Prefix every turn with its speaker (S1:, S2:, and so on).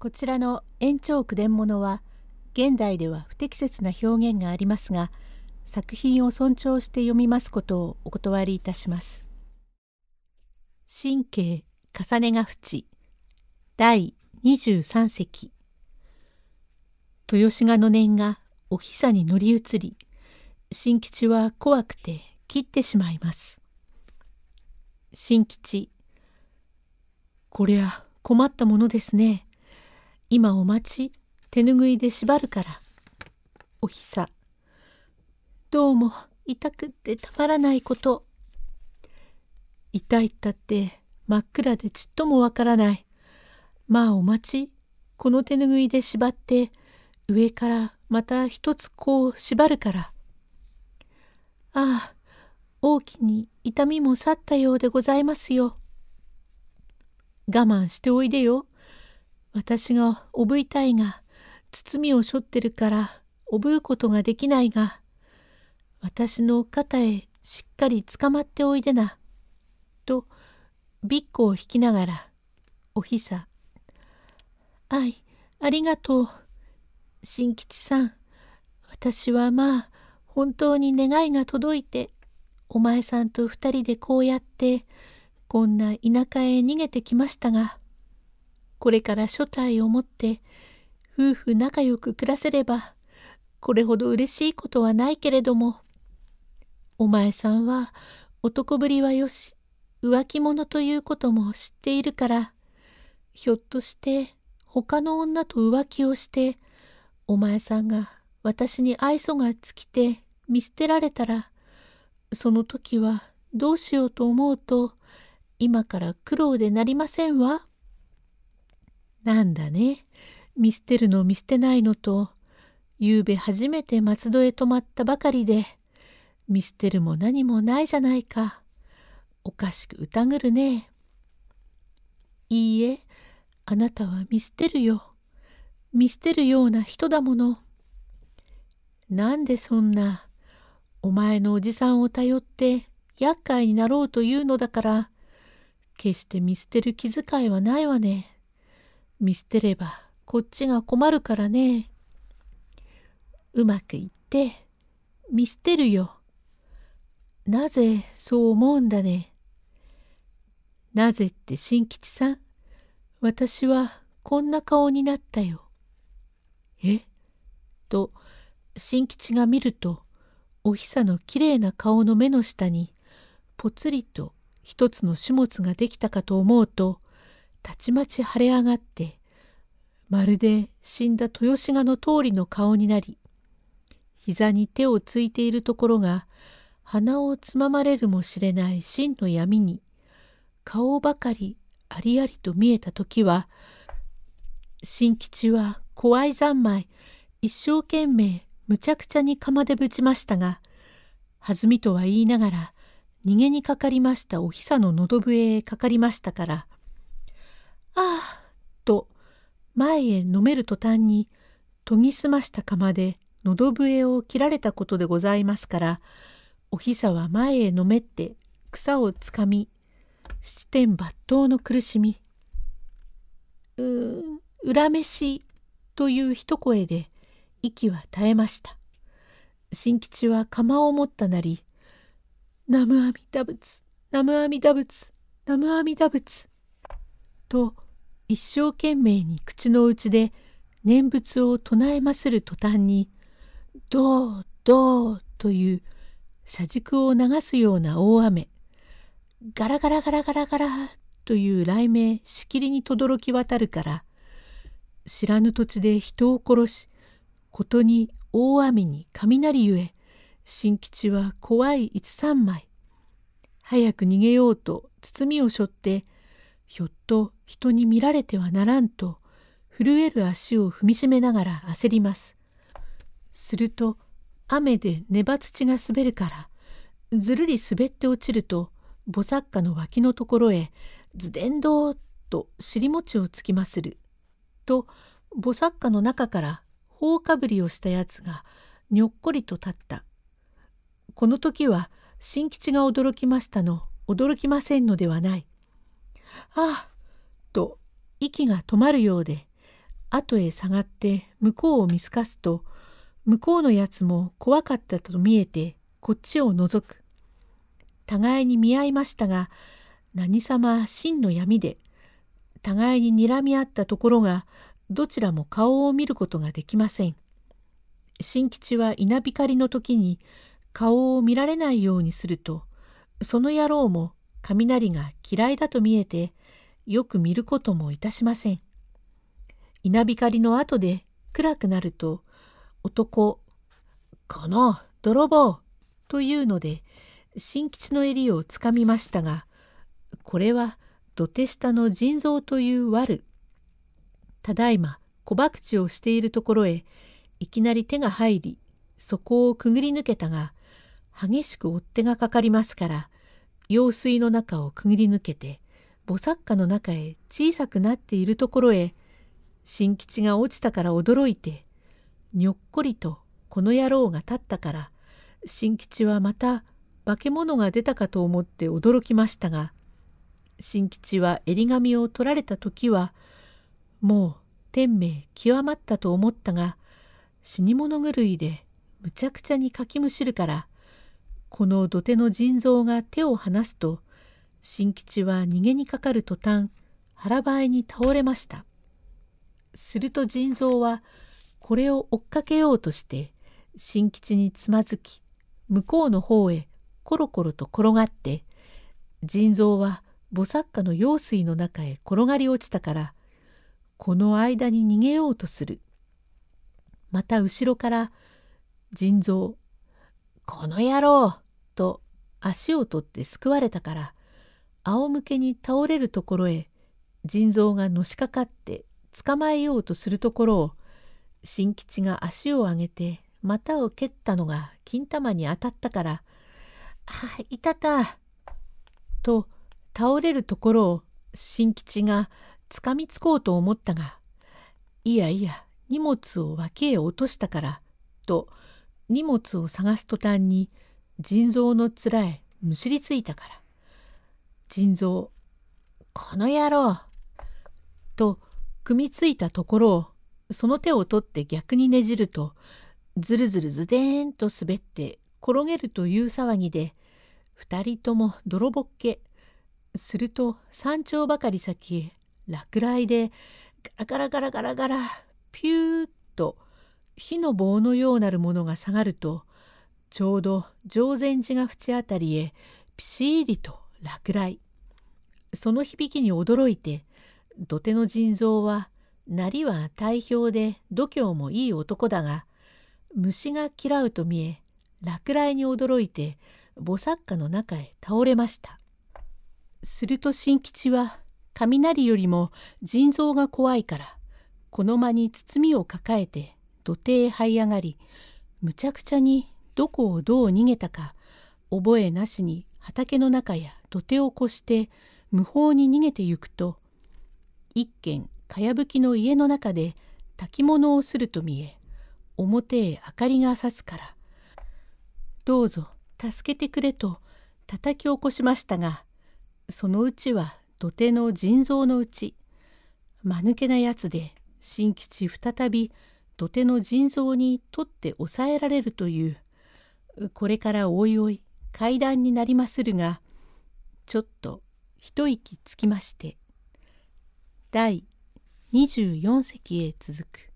S1: こちらの延長句伝物は現代では不適切な表現がありますが作品を尊重して読みますことをお断りいたします。神経重ねが淵第23席豊志賀の念がおひさに乗り移り新吉は怖くて切ってしまいます。新吉こりゃ困ったものですね。今お待ち、手ぬぐいで縛るから。おひさ。どうも痛くってたまらないこと。痛いったって真っ暗でちっともわからない。まあお待ち。この手ぬぐいで縛って上からまた一つこう縛るから。ああ、大きに痛みも去ったようでございますよ。我慢しておいでよ。私がおぶいたいが、包みを背負ってるから、おぶうことができないが、私の肩へしっかりつかまっておいでな。と、びっこを引きながら、おひさ。あい、ありがとう。新吉さん、私はまあ、本当に願いが届いて、お前さんと二人でこうやって、こんな田舎へ逃げてきましたが、これから所帯を持って夫婦仲良く暮らせればこれほど嬉しいことはないけれどもお前さんは男ぶりはよし浮気者ということも知っているからひょっとして他の女と浮気をしてお前さんが私に愛想が尽きて見捨てられたらその時はどうしようと思うと今から苦労でなりませんわ？なんだね。見捨てるの見捨てないのと、ゆうべ初めて松戸へ泊まったばかりで、見捨てるも何もないじゃないか。おかしく疑るね。いいえ、あなたは見捨てるよ。見捨てるような人だもの。なんでそんな、お前のおじさんを頼って厄介になろうというのだから、決して見捨てる気遣いはないわね。見捨てればこっちが困るからね。うまくいって見捨てるよ。なぜそう思うんだね。なぜって新吉さん、私はこんな顔になったよ。え？と新吉が見るとおひさのきれいな顔の目の下にぽつりと一つの種物ができたかと思うとたちまち腫れ上がってまるで死んだ豊志賀の通りの顔になり膝に手をついているところが鼻をつままれるもしれない真の闇に顔ばかりありありと見えた時は新吉は怖い三昧一生懸命むちゃくちゃに釜でぶちましたが弾みとは言いながら逃げにかかりましたおひさの喉笛へかかりましたから、ああ、と前へ飲める途端に研ぎ澄ました釜で喉笛を切られたことでございますから、おひさは前へ飲めって草をつかみ、七点抜刀の苦しみ、うー、恨めしいという一声で息は絶えました。新吉は釜を持ったなり、南無阿弥陀仏、南無阿弥陀仏、南無阿弥陀仏。と一生懸命に口の内で念仏を唱えまする途端に、どうどうという車軸を流すような大雨、ガラガラガラガラガラという雷鳴しきりに轟き渡るから、知らぬ土地で人を殺し、ことに大雨に雷ゆえ、新吉は怖い一三枚。早く逃げようと包みを背負って、ひょっと人に見られてはならんと、震える足を踏みしめながら焦ります。すると、雨でば土が滑るから、ずるり滑って落ちると、菩薩家の脇のところへ、ずでんどーと尻餅をつきまする。と、菩薩家の中から頬かぶりをしたやつがにょっこりと立った。この時は新吉が驚きましたの驚きませんのではない。ああと息が止まるようで後へ下がって向こうを見透かすと向こうのやつも怖かったと見えてこっちを覗く。互いに見合いましたが何様真の闇で互いに睨み合ったところがどちらも顔を見ることができません。新吉は稲光の時に顔を見られないようにするとその野郎も雷が嫌いだと見えてよく見ることもいたしません。稲光の後で暗くなると男「この泥棒!」というので新吉の襟をつかみましたがこれは土手下の腎臓という悪ただいま小博打をしているところへいきなり手が入りそこをくぐり抜けたが激しく追っ手がかかりますから用水の中をくぐり抜けて菩薩花の中へ小さくなっているところへ新吉が落ちたから驚いてにょっこりとこの野郎が立ったから新吉はまた化け物が出たかと思って驚きましたが新吉は襟髪を取られた時はもう天命極まったと思ったが死に物狂いでむちゃくちゃにかきむしるからこの土手の腎臓が手を離すと新吉は逃げにかかる途端腹ばいに倒れました。すると腎臓はこれを追っかけようとして新吉につまずき向こうの方へコロコロと転がって腎臓は菩薩花の用水の中へ転がり落ちたからこの間に逃げようとする。また後ろから腎臓「この野郎!」と足を取って救われたから仰向けに倒れるところへ腎臓がのしかかって捕まえようとするところを新吉が足を上げて股を蹴ったのが金玉に当たったから「あいたた」と倒れるところを新吉がつかみつこうと思ったが「いやいや荷物を脇へ落としたから」と荷物を探す途端に腎臓の面へむしりついたから腎臓「この野郎!」と組みついたところをその手を取って逆にねじるとずるずるずでーんと滑って転げるという騒ぎで二人とも泥ぼっけすると山頂ばかり先へ落雷でガラガラガラガラガラピューッと火の棒のようなるものが下がるとちょうど常禅寺が縁あたりへピシーリと落雷その響きに驚いて土手の腎臓はなりは大表で度胸もいい男だが虫が嫌うと見え落雷に驚いて菩薩花の中へ倒れました。すると新吉は雷よりも腎臓が怖いからこの間に包みを抱えて土手へ這い上がりむちゃくちゃにどこをどう逃げたか覚えなしに畑の中や土手を越して無法に逃げてゆくと一軒かやぶきの家の中で炊き物をすると見え表へ明かりがさすからどうぞ助けてくれと叩き起こしましたがそのうちは土手の腎臓のうち間抜けなやつで新吉再び土手の腎臓に取って抑えられるという。これからおいおい階段になりまするがちょっと一息つきまして第24席へ続く。